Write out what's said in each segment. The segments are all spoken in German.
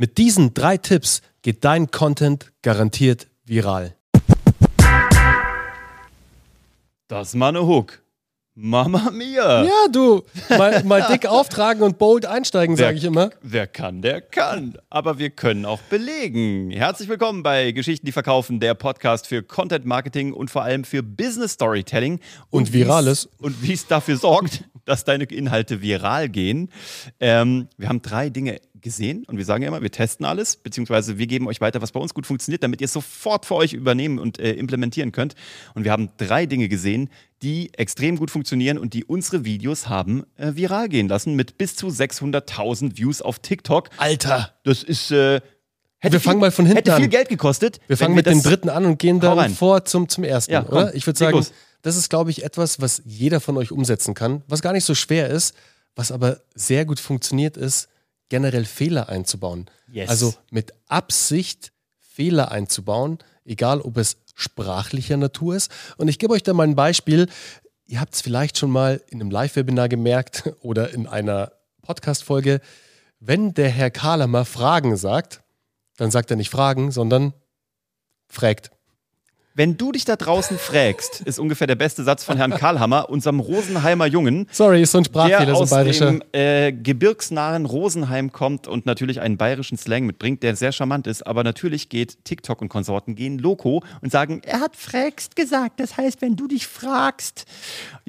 Mit diesen drei Tipps geht dein Content garantiert viral. Das eine Hook. Mama mia. Ja, du, mal, mal dick auftragen und bold einsteigen, sage ich immer. Wer kann, der kann. Aber wir können auch belegen. Herzlich willkommen bei Geschichten, die verkaufen, der Podcast für Content Marketing und vor allem für Business Storytelling. Und wie's- Virales. Und wie es dafür sorgt, dass deine Inhalte viral gehen. Ähm, wir haben drei Dinge gesehen und wir sagen ja immer, wir testen alles, beziehungsweise wir geben euch weiter, was bei uns gut funktioniert, damit ihr es sofort für euch übernehmen und äh, implementieren könnt. Und wir haben drei Dinge gesehen, die extrem gut funktionieren und die unsere Videos haben äh, viral gehen lassen mit bis zu 600.000 Views auf TikTok. Alter, Das ist. Äh, hätte Wir fangen mal von hinten hätte viel an. Geld gekostet. wir fangen mit dem dritten an und gehen dann vor zum, zum ersten, Ja, komm, oder? Ich würde sagen, los. das ist, glaube ich, etwas, was jeder von euch umsetzen kann, was gar nicht so schwer ist, was aber sehr gut funktioniert ist, generell Fehler einzubauen. Yes. Also mit Absicht Fehler einzubauen, egal ob es sprachlicher Natur ist. Und ich gebe euch da mal ein Beispiel. Ihr habt es vielleicht schon mal in einem Live-Webinar gemerkt oder in einer Podcast-Folge. Wenn der Herr Kahlemer Fragen sagt, dann sagt er nicht Fragen, sondern fragt. Wenn du dich da draußen fragst, ist ungefähr der beste Satz von Herrn Karlhammer, unserem Rosenheimer Jungen, Sorry, ist so ein der Sprachfehler, so ein aus dem äh, gebirgsnahen Rosenheim kommt und natürlich einen bayerischen Slang mitbringt, der sehr charmant ist. Aber natürlich geht TikTok und Konsorten gehen loco und sagen, er hat fragst gesagt. Das heißt, wenn du dich fragst.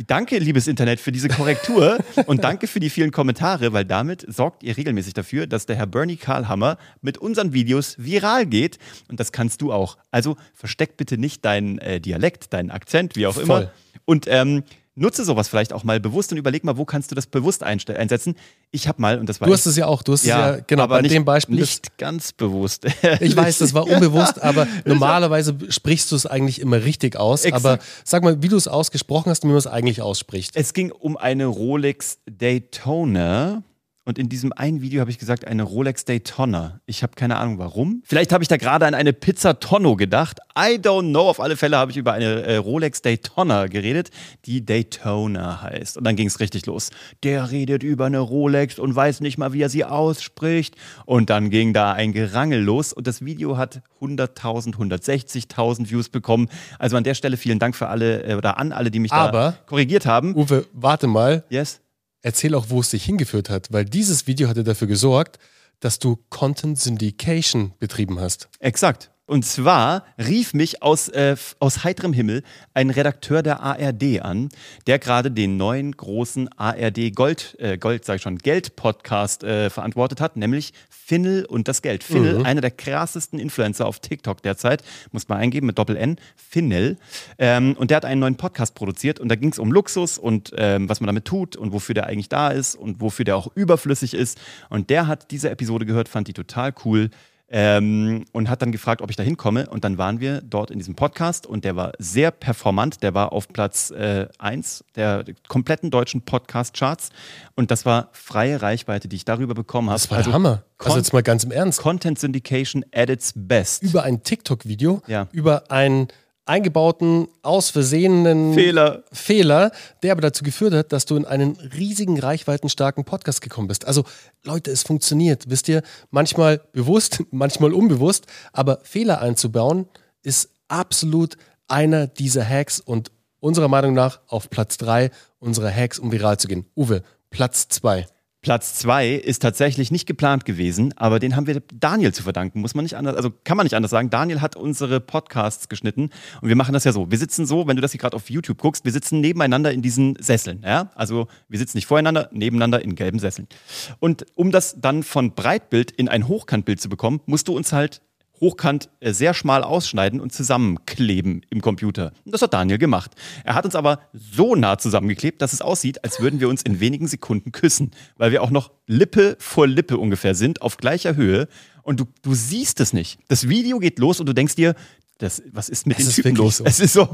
Danke, liebes Internet, für diese Korrektur und danke für die vielen Kommentare, weil damit sorgt ihr regelmäßig dafür, dass der Herr Bernie Karlhammer mit unseren Videos viral geht. Und das kannst du auch. Also versteck bitte nicht deinen äh, Dialekt, deinen Akzent, wie auch Voll. immer. Und ähm, nutze sowas vielleicht auch mal bewusst und überleg mal, wo kannst du das bewusst einsetzen. Ich habe mal, und das war Du hast es ja auch, du hast es ja, genau, aber bei nicht, dem Beispiel. Nicht ganz bewusst. Ich weiß, das war unbewusst, aber normalerweise sprichst du es eigentlich immer richtig aus. Exakt. Aber sag mal, wie du es ausgesprochen hast und wie man es eigentlich ausspricht. Es ging um eine Rolex Daytona. Und in diesem einen Video habe ich gesagt, eine Rolex Daytona. Ich habe keine Ahnung warum. Vielleicht habe ich da gerade an eine Pizza Tonno gedacht. I don't know. Auf alle Fälle habe ich über eine äh, Rolex Daytona geredet, die Daytona heißt. Und dann ging es richtig los. Der redet über eine Rolex und weiß nicht mal, wie er sie ausspricht. Und dann ging da ein Gerangel los. Und das Video hat 100.000, 160.000 Views bekommen. Also an der Stelle vielen Dank für alle äh, oder an alle, die mich Aber- da korrigiert haben. Uwe, warte mal, Yes. Erzähl auch, wo es dich hingeführt hat, weil dieses Video hatte dafür gesorgt, dass du Content Syndication betrieben hast. Exakt. Und zwar rief mich aus, äh, aus heiterem Himmel ein Redakteur der ARD an, der gerade den neuen großen ARD Gold, äh, Gold sag ich schon, Geld-Podcast äh, verantwortet hat, nämlich Finnel und das Geld. Finnel, einer der krassesten Influencer auf TikTok derzeit, muss man eingeben mit Doppel-N, Finnel. Ähm, und der hat einen neuen Podcast produziert und da ging es um Luxus und ähm, was man damit tut und wofür der eigentlich da ist und wofür der auch überflüssig ist. Und der hat diese Episode gehört, fand die total cool. Ähm, und hat dann gefragt, ob ich da hinkomme. Und dann waren wir dort in diesem Podcast und der war sehr performant. Der war auf Platz 1 der kompletten deutschen Podcast-Charts. Und das war freie Reichweite, die ich darüber bekommen habe. Das war der Hammer. Also jetzt mal ganz im Ernst. Content Syndication at its best. Über ein TikTok-Video, Ja. über einen eingebauten, aus Versehenen Fehler. Fehler, der aber dazu geführt hat, dass du in einen riesigen, reichweitenstarken Podcast gekommen bist. Also Leute, es funktioniert. Wisst ihr, manchmal bewusst, manchmal unbewusst, aber Fehler einzubauen ist absolut einer dieser Hacks und unserer Meinung nach auf Platz drei unserer Hacks, um viral zu gehen. Uwe, Platz zwei. Platz zwei ist tatsächlich nicht geplant gewesen, aber den haben wir Daniel zu verdanken, muss man nicht anders, also kann man nicht anders sagen. Daniel hat unsere Podcasts geschnitten und wir machen das ja so. Wir sitzen so, wenn du das hier gerade auf YouTube guckst, wir sitzen nebeneinander in diesen Sesseln, ja? Also wir sitzen nicht voreinander, nebeneinander in gelben Sesseln. Und um das dann von Breitbild in ein Hochkantbild zu bekommen, musst du uns halt hochkant äh, sehr schmal ausschneiden und zusammenkleben im Computer. Und das hat Daniel gemacht. Er hat uns aber so nah zusammengeklebt, dass es aussieht, als würden wir uns in wenigen Sekunden küssen, weil wir auch noch Lippe vor Lippe ungefähr sind, auf gleicher Höhe. Und du, du siehst es nicht. Das Video geht los und du denkst dir, das, was ist mit Es den Typen los? so. Es ist so.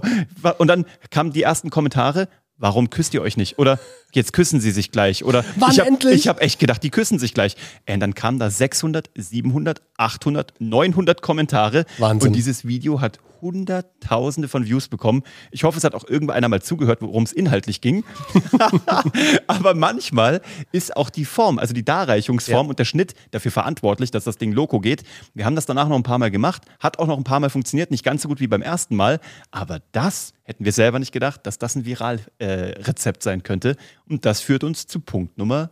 Und dann kamen die ersten Kommentare. Warum küsst ihr euch nicht? Oder jetzt küssen sie sich gleich. Oder Wann ich habe endlich? hab echt gedacht, die küssen sich gleich. Und dann kamen da 600, 700, 800, 900 Kommentare. Wahnsinn. Und dieses Video hat Hunderttausende von Views bekommen. Ich hoffe, es hat auch irgendeiner mal zugehört, worum es inhaltlich ging. Aber manchmal ist auch die Form, also die Darreichungsform ja. und der Schnitt dafür verantwortlich, dass das Ding loco geht. Wir haben das danach noch ein paar Mal gemacht, hat auch noch ein paar Mal funktioniert, nicht ganz so gut wie beim ersten Mal. Aber das hätten wir selber nicht gedacht, dass das ein Viral-Rezept äh, sein könnte. Und das führt uns zu Punkt Nummer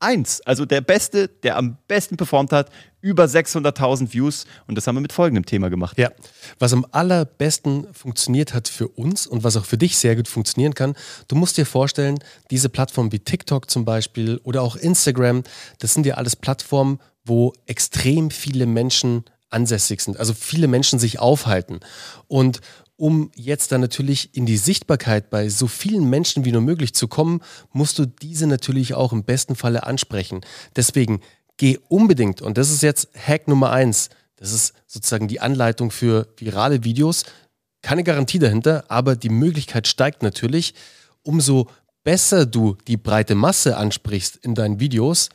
eins. Also der Beste, der am besten performt hat, über 600.000 Views. Und das haben wir mit folgendem Thema gemacht. Ja, was am allerbesten funktioniert hat für uns und was auch für dich sehr gut funktionieren kann, du musst dir vorstellen, diese Plattformen wie TikTok zum Beispiel oder auch Instagram, das sind ja alles Plattformen, wo extrem viele Menschen ansässig sind, also viele Menschen sich aufhalten. Und um jetzt dann natürlich in die Sichtbarkeit bei so vielen Menschen wie nur möglich zu kommen, musst du diese natürlich auch im besten Falle ansprechen. Deswegen geh unbedingt, und das ist jetzt Hack Nummer eins, das ist sozusagen die Anleitung für virale Videos. Keine Garantie dahinter, aber die Möglichkeit steigt natürlich. Umso besser du die breite Masse ansprichst in deinen Videos,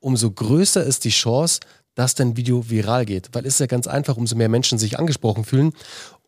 umso größer ist die Chance, dass dein Video viral geht. Weil es ist ja ganz einfach, umso mehr Menschen sich angesprochen fühlen,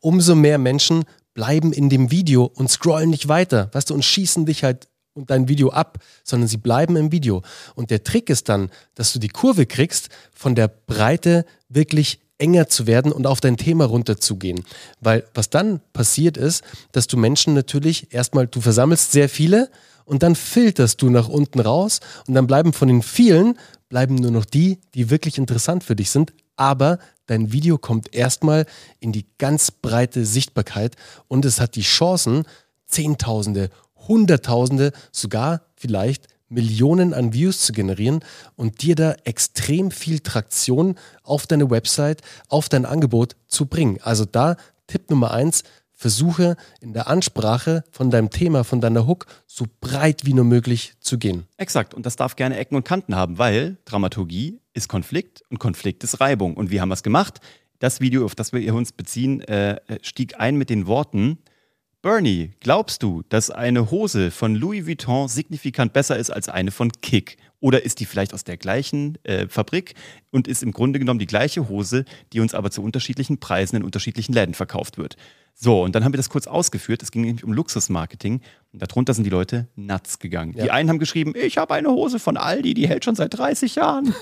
umso mehr Menschen bleiben in dem Video und scrollen nicht weiter, weißt du, und schießen dich halt und dein Video ab, sondern sie bleiben im Video. Und der Trick ist dann, dass du die Kurve kriegst, von der Breite wirklich enger zu werden und auf dein Thema runterzugehen. Weil was dann passiert ist, dass du Menschen natürlich erstmal, du versammelst sehr viele und dann filterst du nach unten raus und dann bleiben von den vielen, bleiben nur noch die, die wirklich interessant für dich sind, aber dein Video kommt erstmal in die ganz breite Sichtbarkeit und es hat die Chancen, Zehntausende, Hunderttausende, sogar vielleicht Millionen an Views zu generieren und dir da extrem viel Traktion auf deine Website, auf dein Angebot zu bringen. Also da Tipp Nummer eins, versuche in der Ansprache von deinem Thema, von deiner Hook so breit wie nur möglich zu gehen. Exakt. Und das darf gerne Ecken und Kanten haben, weil Dramaturgie ist Konflikt und Konflikt ist Reibung. Und wie haben wir es gemacht? Das Video, auf das wir uns beziehen, äh, stieg ein mit den Worten, Bernie, glaubst du, dass eine Hose von Louis Vuitton signifikant besser ist als eine von Kick? Oder ist die vielleicht aus der gleichen äh, Fabrik und ist im Grunde genommen die gleiche Hose, die uns aber zu unterschiedlichen Preisen in unterschiedlichen Läden verkauft wird? So, und dann haben wir das kurz ausgeführt. Es ging nämlich um Luxusmarketing. Und darunter sind die Leute nuts gegangen. Ja. Die einen haben geschrieben, ich habe eine Hose von Aldi, die hält schon seit 30 Jahren.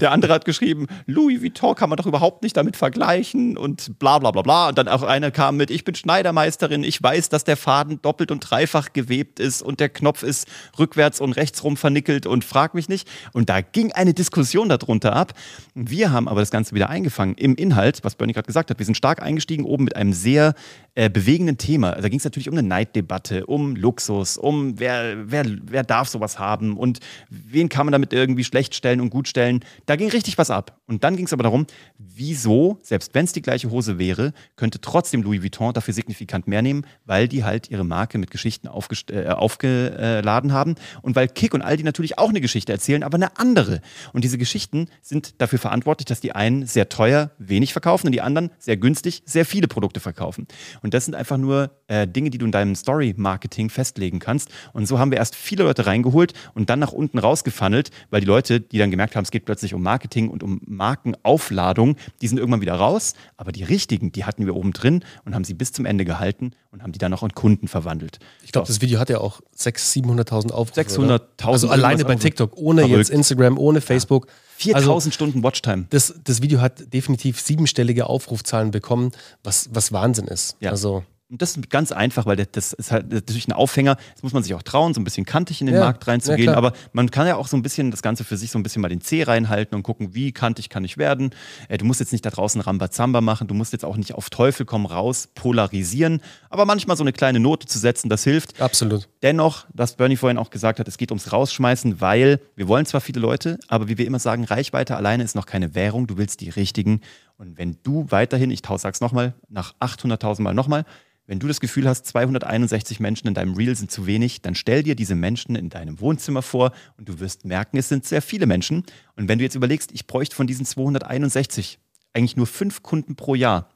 Der andere hat geschrieben, Louis Vuitton kann man doch überhaupt nicht damit vergleichen und bla bla bla bla. Und dann auch einer kam mit, ich bin Schneidermeisterin, ich weiß, dass der Faden doppelt und dreifach gewebt ist und der Knopf ist rückwärts und rechtsrum vernickelt und frag mich nicht. Und da ging eine Diskussion darunter ab. Wir haben aber das Ganze wieder eingefangen im Inhalt, was Bernie gerade gesagt hat. Wir sind stark eingestiegen oben mit einem sehr äh, bewegenden Thema. Da ging es natürlich um eine Neiddebatte, um Luxus, um wer, wer, wer darf sowas haben und wen kann man damit irgendwie schlecht stellen und gut stellen. Da ging richtig was ab. Und dann ging es aber darum, wieso, selbst wenn es die gleiche Hose wäre, könnte trotzdem Louis Vuitton dafür signifikant mehr nehmen, weil die halt ihre Marke mit Geschichten äh, aufgeladen haben und weil Kick und Aldi natürlich auch eine Geschichte erzählen, aber eine andere. Und diese Geschichten sind dafür verantwortlich, dass die einen sehr teuer wenig verkaufen und die anderen sehr günstig sehr viele Produkte verkaufen. Und das sind einfach nur äh, Dinge, die du in deinem Story-Marketing festlegen kannst. Und so haben wir erst viele Leute reingeholt und dann nach unten rausgefunnelt, weil die Leute, die dann gemerkt haben, es geht plötzlich um Marketing und um Markenaufladung, die sind irgendwann wieder raus. Aber die richtigen, die hatten wir oben drin und haben sie bis zum Ende gehalten und haben die dann auch in Kunden verwandelt. Ich glaube, so. das Video hat ja auch 600.000, 700.000 Aufrufe. 600.000. Also alleine bei TikTok, ohne Verrückt. jetzt Instagram, ohne Facebook. Ja. 4000 also, Stunden Watchtime. Das, das Video hat definitiv siebenstellige Aufrufzahlen bekommen, was, was Wahnsinn ist. Ja. Also und das ist ganz einfach, weil das ist halt natürlich ein Aufhänger. Jetzt muss man sich auch trauen, so ein bisschen kantig in den ja, Markt reinzugehen. Ja, aber man kann ja auch so ein bisschen das Ganze für sich so ein bisschen mal den C reinhalten und gucken, wie kantig kann ich werden. Äh, du musst jetzt nicht da draußen Rambazamba machen. Du musst jetzt auch nicht auf Teufel komm raus polarisieren. Aber manchmal so eine kleine Note zu setzen, das hilft. Absolut. Dennoch, was Bernie vorhin auch gesagt hat, es geht ums Rausschmeißen, weil wir wollen zwar viele Leute, aber wie wir immer sagen, Reichweite alleine ist noch keine Währung. Du willst die richtigen. Und wenn du weiterhin, ich sag's nochmal, nach 800.000 Mal nochmal, wenn du das Gefühl hast, 261 Menschen in deinem Reel sind zu wenig, dann stell dir diese Menschen in deinem Wohnzimmer vor und du wirst merken, es sind sehr viele Menschen. Und wenn du jetzt überlegst, ich bräuchte von diesen 261 eigentlich nur fünf Kunden pro Jahr,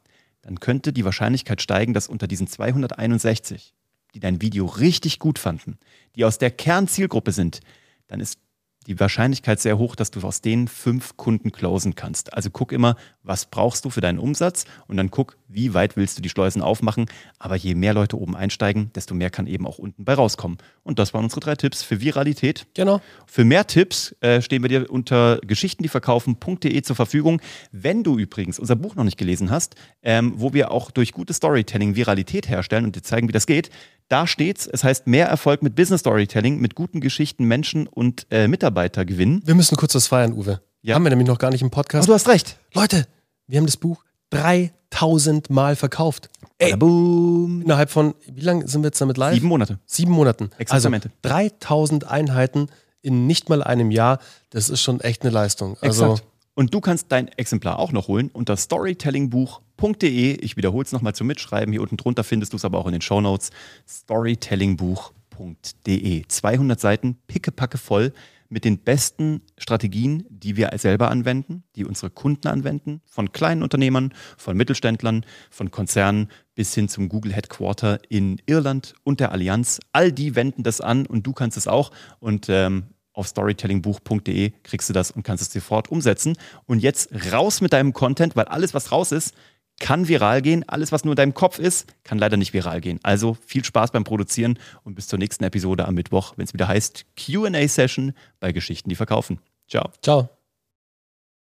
dann könnte die Wahrscheinlichkeit steigen, dass unter diesen 261, die dein Video richtig gut fanden, die aus der Kernzielgruppe sind, dann ist die Wahrscheinlichkeit sehr hoch, dass du aus denen fünf Kunden closen kannst. Also guck immer, was brauchst du für deinen Umsatz und dann guck, wie weit willst du die Schleusen aufmachen. Aber je mehr Leute oben einsteigen, desto mehr kann eben auch unten bei rauskommen. Und das waren unsere drei Tipps für Viralität. Genau. Für mehr Tipps äh, stehen wir dir unter geschichtendieverkaufen.de zur Verfügung. Wenn du übrigens unser Buch noch nicht gelesen hast, ähm, wo wir auch durch gutes Storytelling Viralität herstellen und dir zeigen, wie das geht, da steht's. Es heißt mehr Erfolg mit Business Storytelling, mit guten Geschichten, Menschen und äh, Mitarbeiter gewinnen. Wir müssen kurz was feiern, Uwe. Ja. Haben wir nämlich noch gar nicht im Podcast. du hast recht. Leute, wir haben das Buch 3000 Mal verkauft. Ey, Boom. innerhalb von, wie lange sind wir jetzt damit live? Sieben Monate. Sieben Monaten. Also Exaktamente. 3000 Einheiten in nicht mal einem Jahr. Das ist schon echt eine Leistung. Also, Exakt. Und du kannst dein Exemplar auch noch holen unter storytellingbuch.de. Ich wiederhole es nochmal zum Mitschreiben. Hier unten drunter findest du es aber auch in den Shownotes. storytellingbuch.de. 200 Seiten, pickepacke voll mit den besten Strategien, die wir selber anwenden, die unsere Kunden anwenden, von kleinen Unternehmern, von Mittelständlern, von Konzernen bis hin zum Google Headquarter in Irland und der Allianz. All die wenden das an und du kannst es auch. Und ähm, auf storytellingbuch.de kriegst du das und kannst es sofort umsetzen. Und jetzt raus mit deinem Content, weil alles, was raus ist, kann viral gehen. Alles, was nur in deinem Kopf ist, kann leider nicht viral gehen. Also viel Spaß beim Produzieren und bis zur nächsten Episode am Mittwoch, wenn es wieder heißt QA-Session bei Geschichten, die verkaufen. Ciao. ciao.